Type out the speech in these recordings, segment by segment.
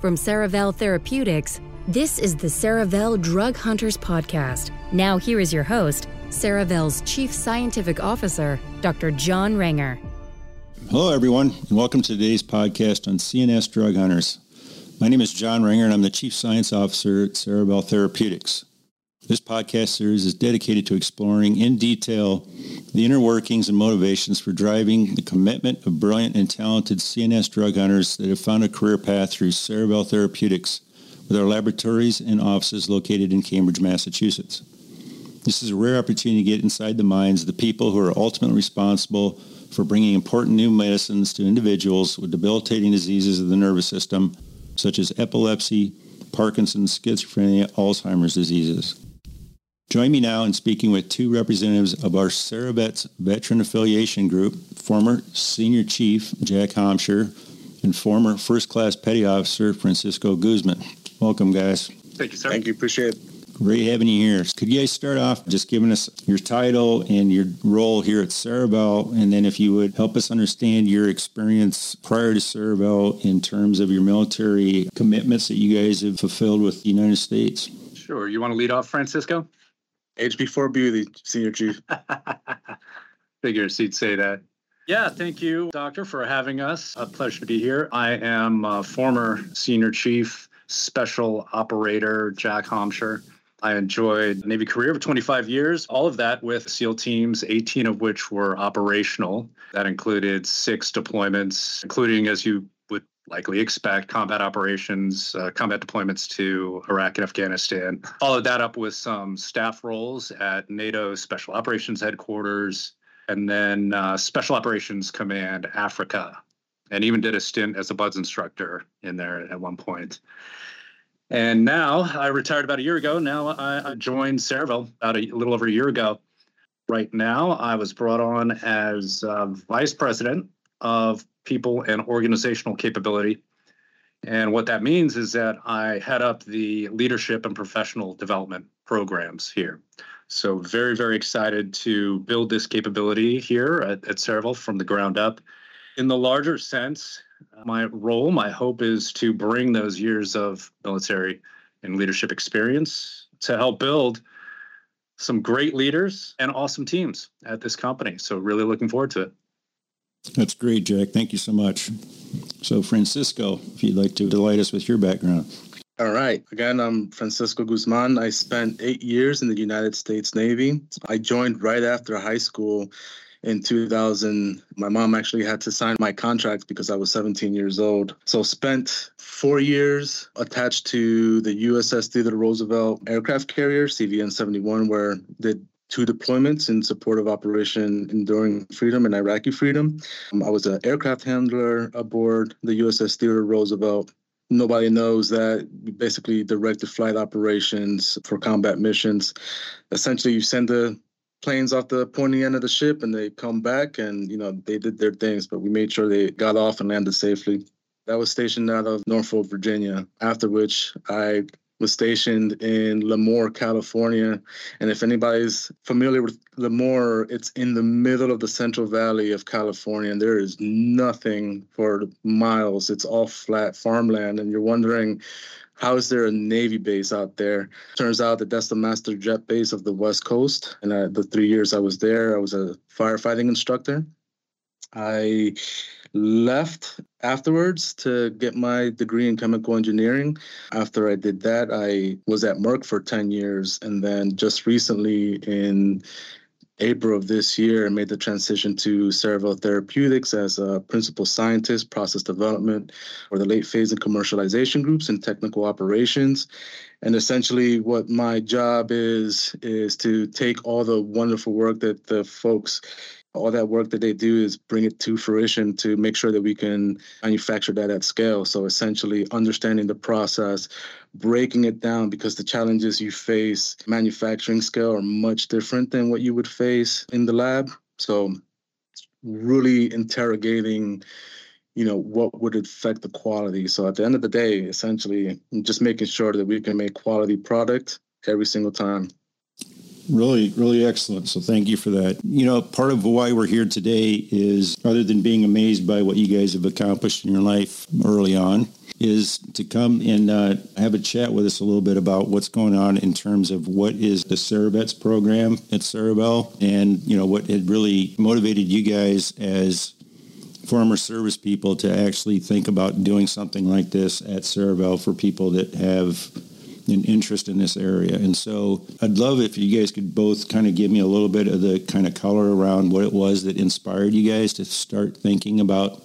From Cerevel Therapeutics, this is the Cerevel Drug Hunters Podcast. Now, here is your host, Cerevel's Chief Scientific Officer, Dr. John Renger. Hello, everyone, and welcome to today's podcast on CNS Drug Hunters. My name is John Renger, and I'm the Chief Science Officer at Cerevel Therapeutics. This podcast series is dedicated to exploring in detail the inner workings and motivations for driving the commitment of brilliant and talented CNS drug hunters that have found a career path through Cerevel Therapeutics with our laboratories and offices located in Cambridge, Massachusetts. This is a rare opportunity to get inside the minds of the people who are ultimately responsible for bringing important new medicines to individuals with debilitating diseases of the nervous system, such as epilepsy, Parkinson's, schizophrenia, Alzheimer's diseases. Join me now in speaking with two representatives of our CereVets Veteran Affiliation Group, former Senior Chief Jack Homsher and former First Class Petty Officer Francisco Guzman. Welcome, guys. Thank you, sir. Thank you. Appreciate it. Great having you here. Could you guys start off just giving us your title and your role here at Cerevel, and then if you would help us understand your experience prior to Cerevel in terms of your military commitments that you guys have fulfilled with the United States? Sure. You want to lead off, Francisco? HB4 Beauty, Senior Chief. Figures he'd say that. Yeah, thank you, Doctor, for having us. A pleasure to be here. I am a former Senior Chief Special Operator Jack Homsher. I enjoyed Navy career for 25 years, all of that with SEAL teams, 18 of which were operational. That included six deployments, including, as you likely expect combat operations, uh, combat deployments to Iraq and Afghanistan. Followed that up with some staff roles at NATO Special Operations Headquarters, and then uh, Special Operations Command Africa, and even did a stint as a BUD/S instructor in there at one point. And now I retired about a year ago. Now I, I joined Cerevel about a, a, little over a year ago. Right now, I was brought on as uh, vice president of people and organizational capability. And what that means is that I head up the leadership and professional development programs here. So, very, very excited to build this capability here at, at Cerevel from the ground up. In the larger sense, my role, my hope is to bring those years of military and leadership experience to help build some great leaders and awesome teams at this company. So, really looking forward to it. That's great, Jack. Thank you so much. So, Francisco, if you'd like to delight us with your background. All right. Again, I'm Francisco Guzman. I spent eight years in the United States Navy. I joined right after high school in 2000. My mom actually had to sign my contract because I was 17 years old. So spent four years attached to the USS Theodore Roosevelt aircraft carrier, CVN 71, where did two deployments in support of Operation Enduring Freedom and Iraqi Freedom. Um, I was an aircraft handler aboard the USS Theodore Roosevelt. Nobody knows that we basically directed flight operations for combat missions. Essentially, you send the planes off the pointy end of the ship and they come back and, you know, they did their things, but we made sure they got off and landed safely. That was stationed out of Norfolk, Virginia, after which I was stationed in Lemoore, California. And if anybody's familiar with Lemoore, it's in the middle of the Central Valley of California, and there is nothing for miles. It's all flat farmland, and you're wondering. How is there a Navy base out there? Turns out that that's the master jet base of the West Coast. And the three years I was there, I was a firefighting instructor. I left afterwards to get my degree in chemical engineering. After I did that, I was at Merck for 10 years. And then just recently in April of this year, I made the transition to Cerevel Therapeutics as a principal scientist, process development for the late phase and commercialization groups and technical operations. And essentially, what my job is, is to take all the wonderful work that the folks all that work that they do is bring it to fruition to make sure that we can manufacture that at scale. So essentially understanding the process, breaking it down because the challenges you face manufacturing scale are much different than what you would face in the lab. So really interrogating you know what would affect the quality so at the end of the day essentially just making sure that we can make quality product every single time Really, really excellent. So thank you for that. You know, part of why we're here today is other than being amazed by what you guys have accomplished in your life early on, is to come and uh, have a chat with us a little bit about what's going on in terms of what is the CereVets program at Cerevel and, you know, what had really motivated you guys as former service people to actually think about doing something like this at Cerevel for people that have an interest in this area. And so I'd love if you guys could both kind of give me a little bit of the kind of color around what it was that inspired you guys to start thinking about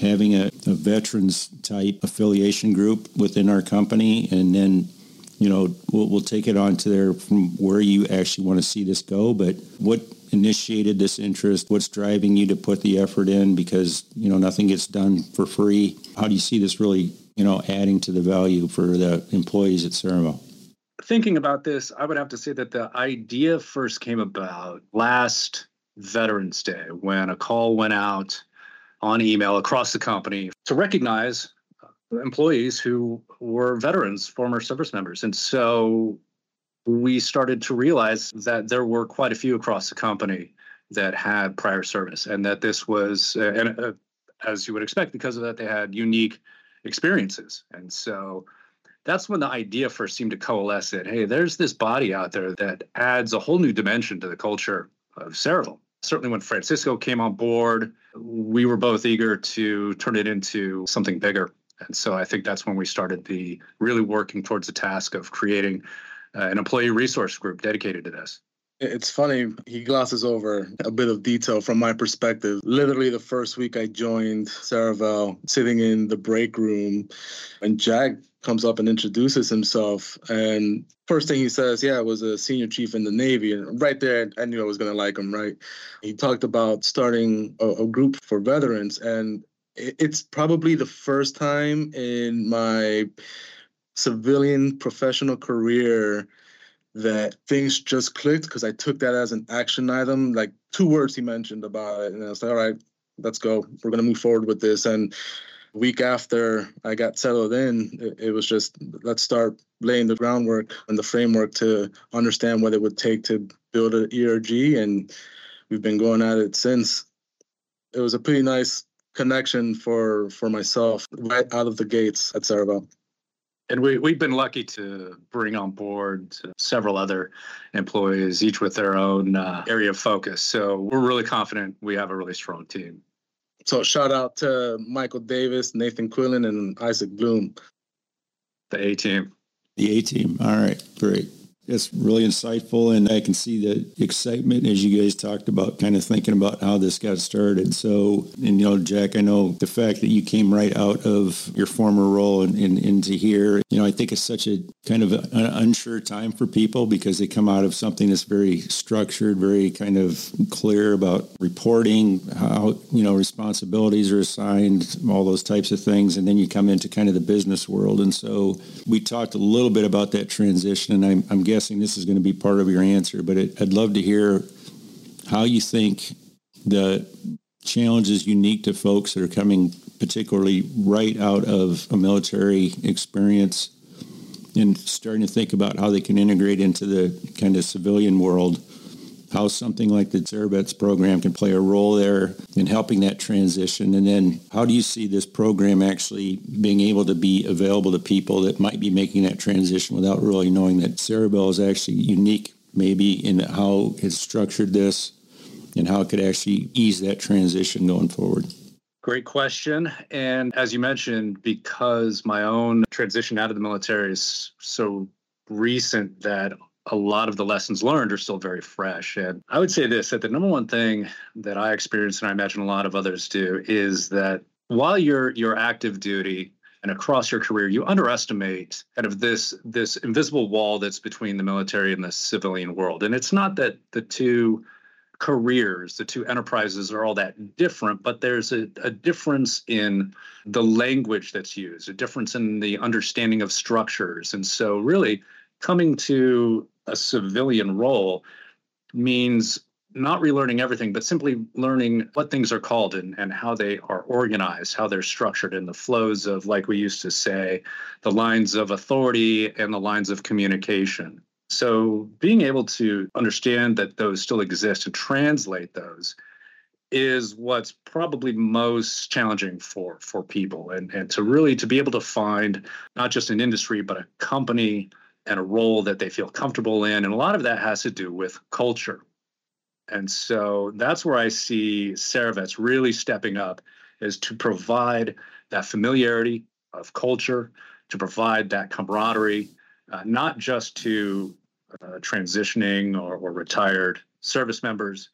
having a, a veterans type affiliation group within our company. And then you know we'll, we'll take it on to there from where you actually want to see this go. But what initiated this interest? What's driving you to put the effort in? Because you know nothing gets done for free. How do you see this really you know adding to the value for the employees at Cerevel thinking about this i would have to say that the idea first came about last veterans day when a call went out on email across the company to recognize employees who were veterans, former service members. And so we started to realize that there were quite a few across the company that had prior service and that this was, uh, and uh, as you would expect, because of that, they had unique experiences. And so that's when the idea first seemed to coalesce that, hey, there's this body out there that adds a whole new dimension to the culture of Cerevel certainly when Francisco came on board, we were both eager to turn it into something bigger. And so I think that's when we started the really working towards the task of creating uh, an employee resource group dedicated to this. It's funny, he glosses over a bit of detail from my perspective. Literally, the first week I joined Cerevel, sitting in the break room, and Jack comes up and introduces himself. And first thing he says, Yeah, I was a senior chief in the Navy. And right there, I knew I was going to like him, right? He talked about starting a, a group for veterans. And it's probably the first time in my civilian professional career that things just clicked because I took that as an action item. Like two words he mentioned about it, and I was like, all right, let's go. We're gonna move forward with this. And week after I got settled in, it, it was just let's start laying the groundwork and the framework to understand what it would take to build an ERG, and we've been going at it since. It was a pretty nice connection for for myself right out of the gates at Cerevel. And we, we've been lucky to bring on board several other employees, each with their own uh, area of focus. So we're really confident we have a really strong team. So shout out to Michael Davis, Nathan Quillen, and Isaac Bloom. The A team. The A team. All right, great. It's really insightful, and I can see the excitement as you guys talked about, kind of thinking about how this got started. So, and you know, Jack, I know the fact that you came right out of your former role and, and into here. You know, I think it's such a kind of an unsure time for people because they come out of something that's very structured, very kind of clear about reporting, how you know responsibilities are assigned, all those types of things, and then you come into kind of the business world. And so, we talked a little bit about that transition, and I'm, I'm guessing this is going to be part of your answer, but it, I'd love to hear how you think the challenges unique to folks that are coming particularly right out of a military experience and starting to think about how they can integrate into the kind of civilian world how something like the CereVets program can play a role there in helping that transition. And then how do you see this program actually being able to be available to people that might be making that transition without really knowing that Cerevel is actually unique maybe in how it's structured this and how it could actually ease that transition going forward? Great question. And as you mentioned, because my own transition out of the military is so recent that a lot of the lessons learned are still very fresh. And I would say this that the number one thing that I experience, and I imagine a lot of others do, is that while you're you're active duty and across your career, you underestimate kind of this this invisible wall that's between the military and the civilian world. And it's not that the two careers, the two enterprises are all that different, but there's a, a difference in the language that's used, a difference in the understanding of structures. And so really coming to a civilian role means not relearning everything, but simply learning what things are called and, and how they are organized, how they're structured, and the flows of, like we used to say, the lines of authority and the lines of communication. So being able to understand that those still exist and translate those is what's probably most challenging for for people and and to really to be able to find not just an industry but a company and a role that they feel comfortable in and a lot of that has to do with culture. And so that's where i see CereVets really stepping up is to provide that familiarity of culture to provide that camaraderie uh, not just to uh, transitioning or, or retired service members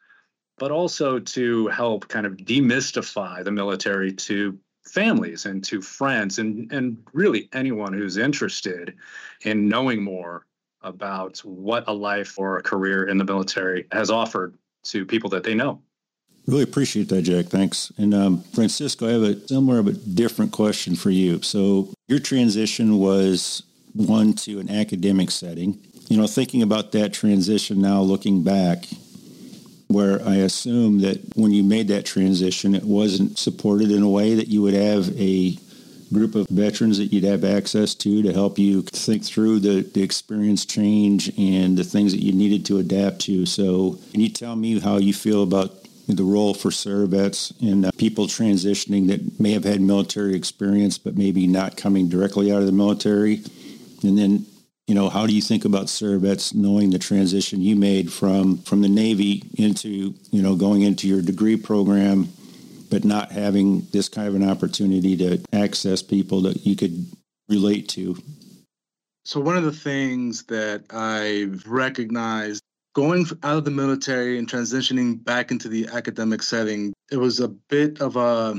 but also to help kind of demystify the military to families and to friends and, and really anyone who's interested in knowing more about what a life or a career in the military has offered to people that they know. Really appreciate that, Jack. Thanks. And um, Francisco, I have a similar but different question for you. So, your transition was one to an academic setting. You know, thinking about that transition now, looking back, where I assume that when you made that transition, it wasn't supported in a way that you would have a group of veterans that you'd have access to to help you think through the, the experience change and the things that you needed to adapt to. So, can you tell me how you feel about the role for CereVets and uh, people transitioning that may have had military experience but maybe not coming directly out of the military? And then you know, how do you think about CereVets knowing the transition you made from from the Navy into, you know, going into your degree program, but not having this kind of an opportunity to access people that you could relate to? So one of the things that I've recognized going out of the military and transitioning back into the academic setting, it was a bit of a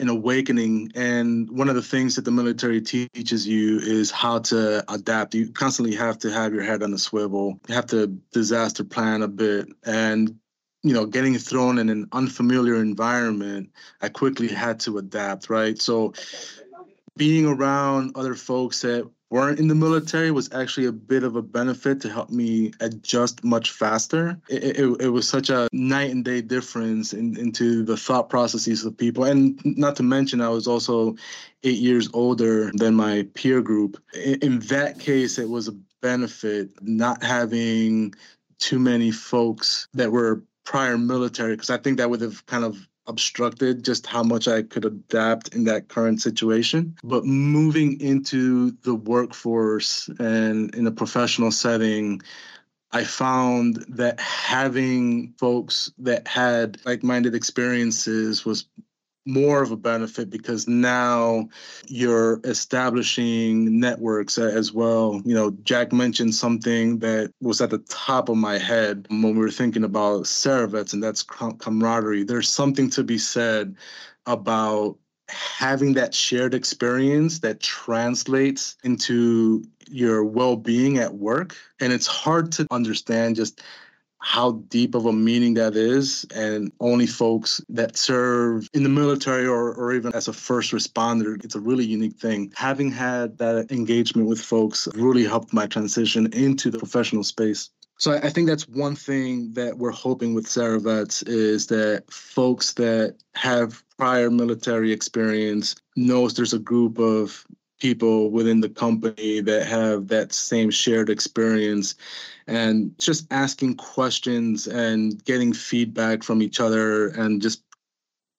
an awakening. And one of the things that the military teaches you is how to adapt. You constantly have to have your head on a swivel. You have to disaster plan a bit. And, you know, getting thrown in an unfamiliar environment, I quickly had to adapt, right? So being around other folks that weren't in the military was actually a bit of a benefit to help me adjust much faster. It, it, it, was such a night and day difference in, into the thought processes of people. And not to mention, I was also eight years older than my peer group. In, in that case, it was a benefit not having too many folks that were prior military, because I think that would have kind of obstructed just how much I could adapt in that current situation. But moving into the workforce and in a professional setting, I found that having folks that had like minded experiences was more of a benefit because now you're establishing networks as well. You know, Jack mentioned something that was at the top of my head when we were thinking about CereVets, and that's camaraderie. There's something to be said about having that shared experience that translates into your well-being at work and it's hard to understand just how deep of a meaning that is and only folks that serve in the military or, or even as a first responder it's a really unique thing. Having had that engagement with folks really helped my transition into the professional space. So I think that's one thing that we're hoping with CereVets is that folks that have prior military experience knows there's a group of people within the company that have that same shared experience and just asking questions and getting feedback from each other and just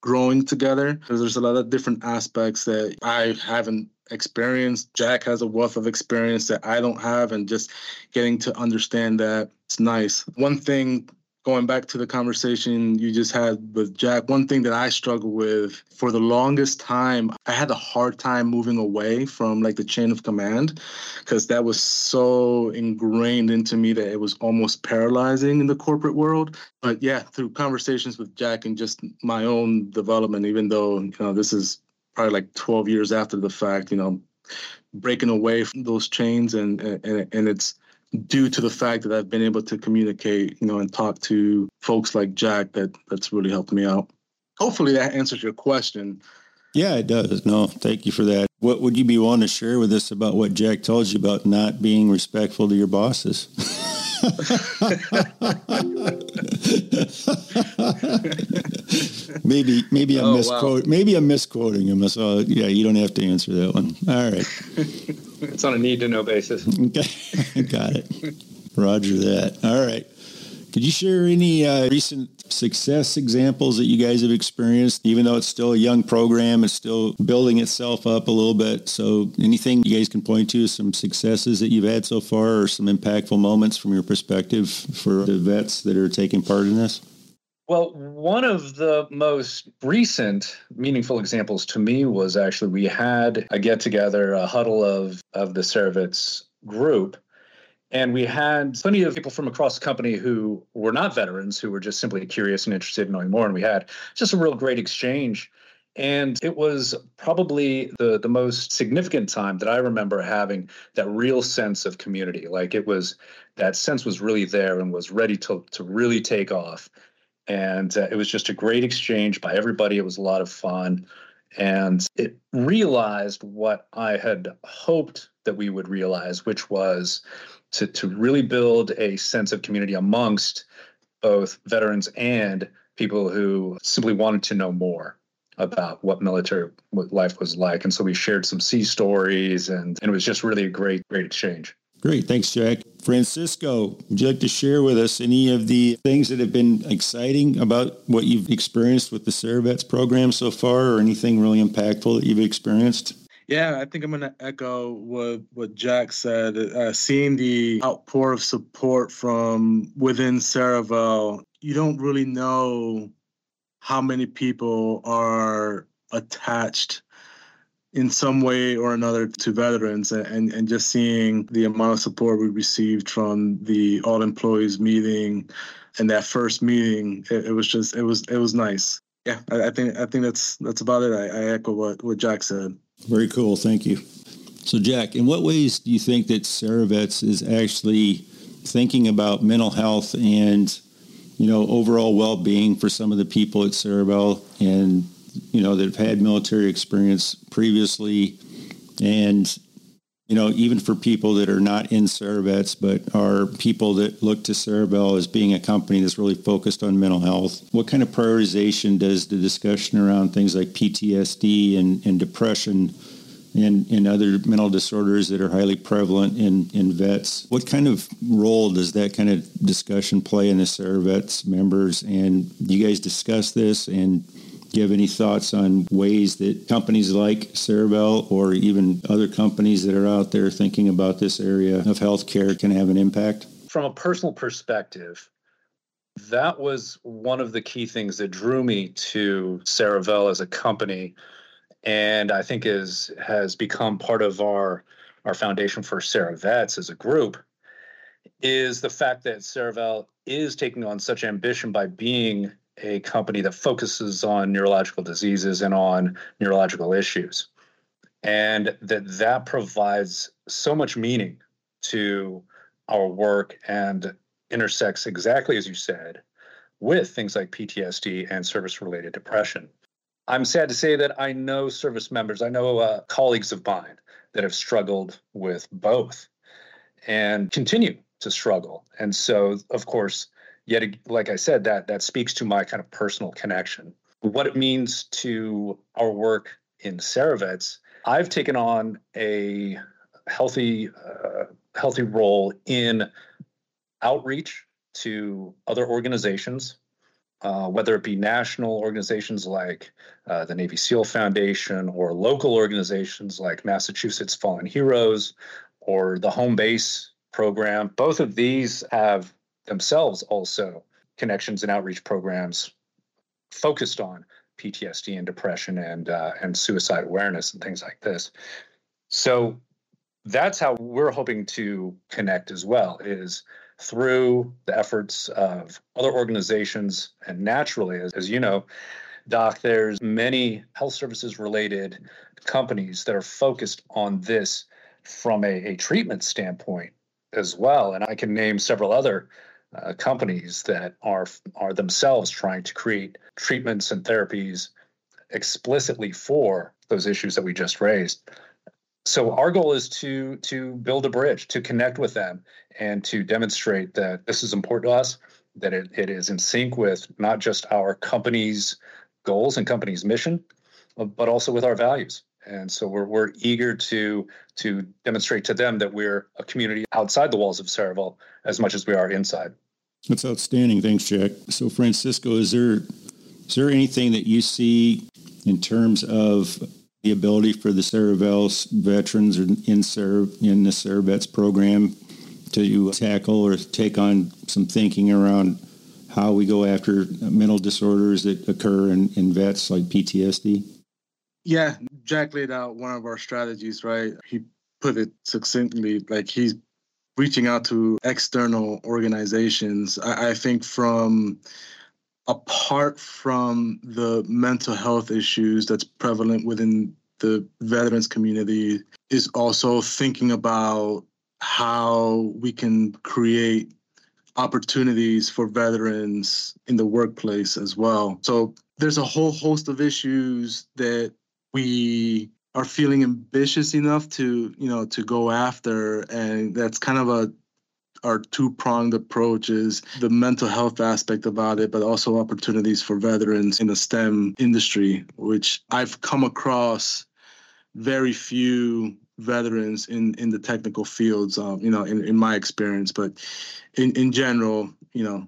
growing together because there's a lot of different aspects that I haven't experienced. Jack has a wealth of experience that I don't have, and just getting to understand that it's nice. One thing going back to the conversation you just had with Jack, one thing that I struggle with for the longest time, I had a hard time moving away from like the chain of command because that was so ingrained into me that it was almost paralyzing in the corporate world. But yeah, through conversations with Jack and just my own development, even though, you know, this is probably like 12 years after the fact, you know, breaking away from those chains and and, and it's due to the fact that I've been able to communicate, you know, and talk to folks like Jack that that's really helped me out. Hopefully that answers your question. Yeah, it does. No, thank you for that. What would you be willing to share with us about what Jack told you about not being respectful to your bosses? maybe maybe I'm oh, misquote wow. maybe I'm misquoting him. So yeah, you don't have to answer that one. All right. it's on a need to know basis. Okay. Got it. Roger that. All right. Could you share any uh, recent success examples that you guys have experienced, even though it's still a young program, it's still building itself up a little bit. So anything you guys can point to, some successes that you've had so far or some impactful moments from your perspective for the vets that are taking part in this? Well, one of the most recent meaningful examples to me was actually we had a get together, a huddle of, of the CereVets group. And we had plenty of people from across the company who were not veterans, who were just simply curious and interested in knowing more. And we had just a real great exchange. And it was probably the, the most significant time that I remember having that real sense of community. Like it was, that sense was really there and was ready to, to really take off and uh, it was just a great exchange by everybody. It was a lot of fun, and it realized what I had hoped that we would realize, which was to to really build a sense of community amongst both veterans and people who simply wanted to know more about what military life was like. And so we shared some sea stories, and, and it was just really a great, great exchange. Great. Thanks, Jack. Francisco, would you like to share with us any of the things that have been exciting about what you've experienced with the CereVets program so far or anything really impactful that you've experienced? Yeah, I think I'm going to echo what, what Jack said. Uh, seeing the outpour of support from within Cerevel, you don't really know how many people are attached in some way or another to veterans and, and just seeing the amount of support we received from the all employees meeting and that first meeting it, it was just it was it was nice. Yeah I, I, think i think that's that's about it. I, I echo what what jack said. Very cool. Thank you. So jack in what ways do you think that CereVets is actually thinking about mental health and you know overall well-being for some of the people at Cerevel and you know, that have had military experience previously. And, you know, even for people that are not in CereVets, but are people that look to Cerevel as being a company that's really focused on mental health, what kind of prioritization does the discussion around things like PTSD and, and depression and, and other mental disorders that are highly prevalent in, in vets. What kind of role does that kind of discussion play in the CereVets members? And you guys discuss this? And do you have any thoughts on ways that companies like Cerevel or even other companies that are out there thinking about this area of healthcare can have an impact? From a personal perspective, that was one of the key things that drew me to Cerevel as a company, and I think is has become part of our our foundation for CereVets as a group. Is the fact that Cerevel is taking on such ambition by being a company that focuses on neurological diseases and on neurological issues and that that provides so much meaning to our work and intersects exactly as you said with things like PTSD and service related depression. I'm sad to say that I know service members, I know uh, colleagues of mine that have struggled with both and continue to struggle. And so, of course, yet like i said that that speaks to my kind of personal connection what it means to our work in CereVets, I've taken on a healthy, uh, healthy role in outreach to other organizations, uh, whether it be national organizations like uh, the Navy SEAL Foundation or local organizations like Massachusetts Fallen Heroes or the Home Base program. Both of these have themselves also connections and outreach programs focused on PTSD and depression and uh, and suicide awareness and things like this. So that's how we're hoping to connect as well is through the efforts of other organizations and naturally as, as you know doc there's many health services related companies that are focused on this from a, a treatment standpoint as well and i can name several other uh, companies that are are themselves trying to create treatments and therapies explicitly for those issues that we just raised. So our goal is to to build a bridge, to connect with them, and to demonstrate that this is important to us, that it, it is in sync with not just our company's goals and company's mission, but also with our values. And so we're, we're eager to to demonstrate to them that we're a community outside the walls of Cerevel as much as we are inside. That's outstanding. Thanks, Jack. So, Francisco, is there is there anything that you see in terms of the ability for the Cerevel's veterans in serve in the CereVets program to tackle or take on some thinking around how we go after mental disorders that occur in, in vets like PTSD? Yeah, Jack laid out one of our strategies, right? He put it succinctly, like he's reaching out to external organizations. I, I think from apart from the mental health issues that's prevalent within the veterans community is also thinking about how we can create opportunities for veterans in the workplace as well. So there's a whole host of issues that we are feeling ambitious enough to, you know, to go after and that's kind of a our two-pronged approach is the mental health aspect about it, but also opportunities for veterans in the STEM industry, which I've come across very few veterans in in the technical fields um, you know in, in my experience but in in general you know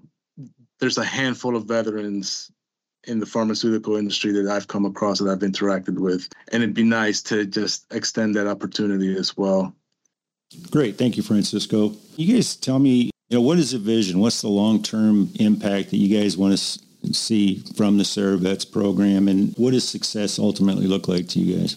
there's a handful of veterans in the pharmaceutical industry that I've come across that I've interacted with. And it'd be nice to just extend that opportunity as well. Great. Thank you francisco. You guys tell me you know what is the vision? What's the long-term impact that you guys want to see from the CereVets program? And what does success ultimately look like to you guys?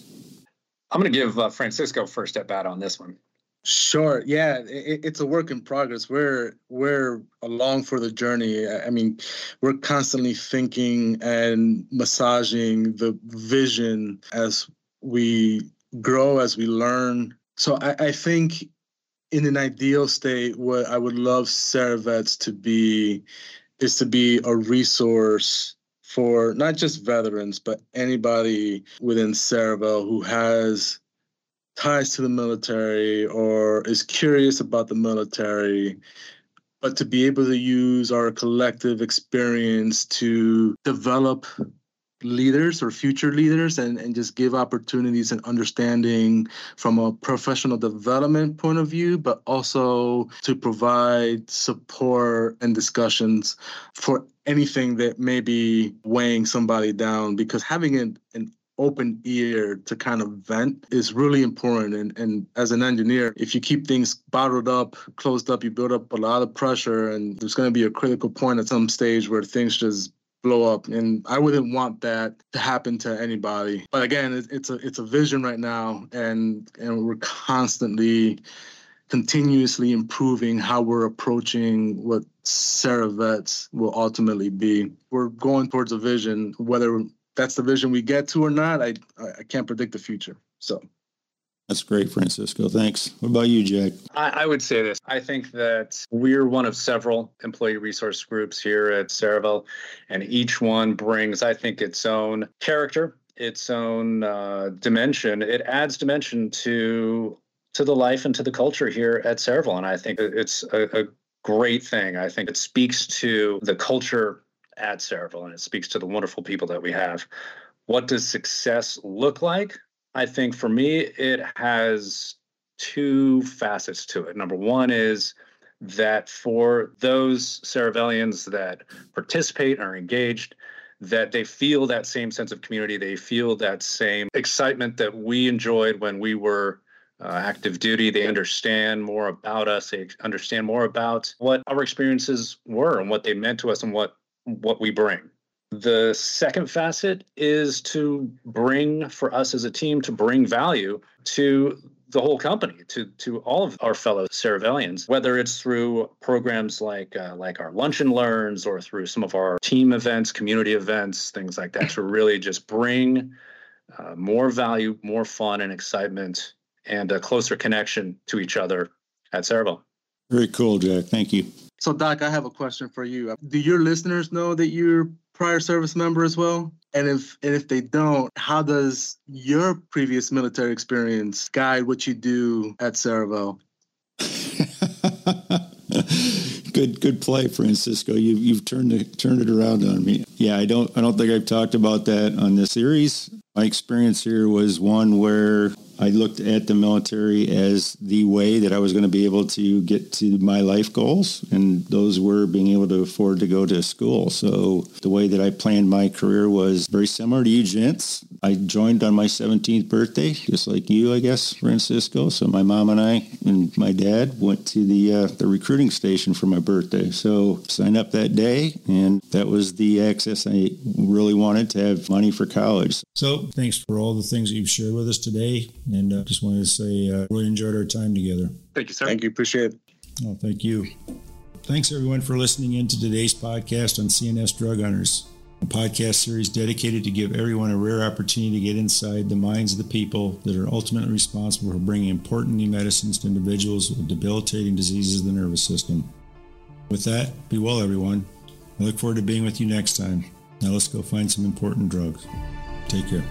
I'm going to give uh, Francisco first at bat on this one. Sure. Yeah, it, it's a work in progress. We're we're along for the journey. I mean, we're constantly thinking and massaging the vision as we grow, as we learn. So I, I think in an ideal state, what I would love CereVets to be is to be a resource for not just veterans, but anybody within Cerevel who has ties to the military or is curious about the military, but to be able to use our collective experience to develop leaders or future leaders and, and just give opportunities and understanding from a professional development point of view, but also to provide support and discussions for anything that may be weighing somebody down. Because having an, an open ear to kind of vent is really important. And, and as an engineer, if you keep things bottled up, closed up, you build up a lot of pressure, and there's going to be a critical point at some stage where things just blow up and i wouldn't want that to happen to anybody but again it's a it's a vision right now and and we're constantly continuously improving how we're approaching what CereVets will ultimately be. We're going towards a vision, whether that's the vision we get to or not, I I can't predict the future. So that's great, Francisco. Thanks. What about you, Jack? I, I, would say this. I think that we're one of several employee resource groups here at Cerevel, and each one brings, I think, its own character, its own uh, dimension. It adds dimension to to the life and to the culture here at Cerevel, and I think it's a, a great thing. I think it speaks to the culture at Cerevel, and it speaks to the wonderful people that we have. What does success look like? I think for me, it has two facets to it. Number one is that for those Cerevelians that participate and are engaged, that they feel that same sense of community. They feel that same excitement that we enjoyed when we were uh, active duty. They understand more about us. They understand more about what our experiences were and what they meant to us and what what we bring. The second facet is to bring, for us as a team, to bring value to the whole company, to to all of our fellow Cerevelians, whether it's through programs like uh, like our lunch and learns or through some of our team events, community events, things like that, to really just bring uh, more value, more fun, and excitement, and a closer connection to each other at Cerevel. Very cool, Jack. Thank you. So, Doc, I have a question for you. Do your listeners know that you're prior service member as well? And if and if they don't, how does your previous military experience guide what you do at Cerevel? good good play, Francisco. You've you've turned it turned it around on me. Yeah, I don't I don't think I've talked about that on this series. My experience here was one where I looked at the military as the way that I was going to be able to get to my life goals, and those were being able to afford to go to school. So the way that I planned my career was very similar to you, gents. I joined on my 17th birthday, just like you, I guess, Francisco. So my mom and I and my dad went to the uh, the recruiting station for my birthday. So signed up that day, and that was the access I really wanted to have money for college. So thanks for all the things that you've shared with us today, and uh, just wanted to say uh, really enjoyed our time together. Thank you, sir. Thank you. Appreciate it. Oh, thank you. Thanks everyone for listening in to today's podcast on CNS drug hunters a podcast series dedicated to give everyone a rare opportunity to get inside the minds of the people that are ultimately responsible for bringing important new medicines to individuals with debilitating diseases of the nervous system. With that, be well, everyone. I look forward to being with you next time. Now let's go find some important drugs. Take care.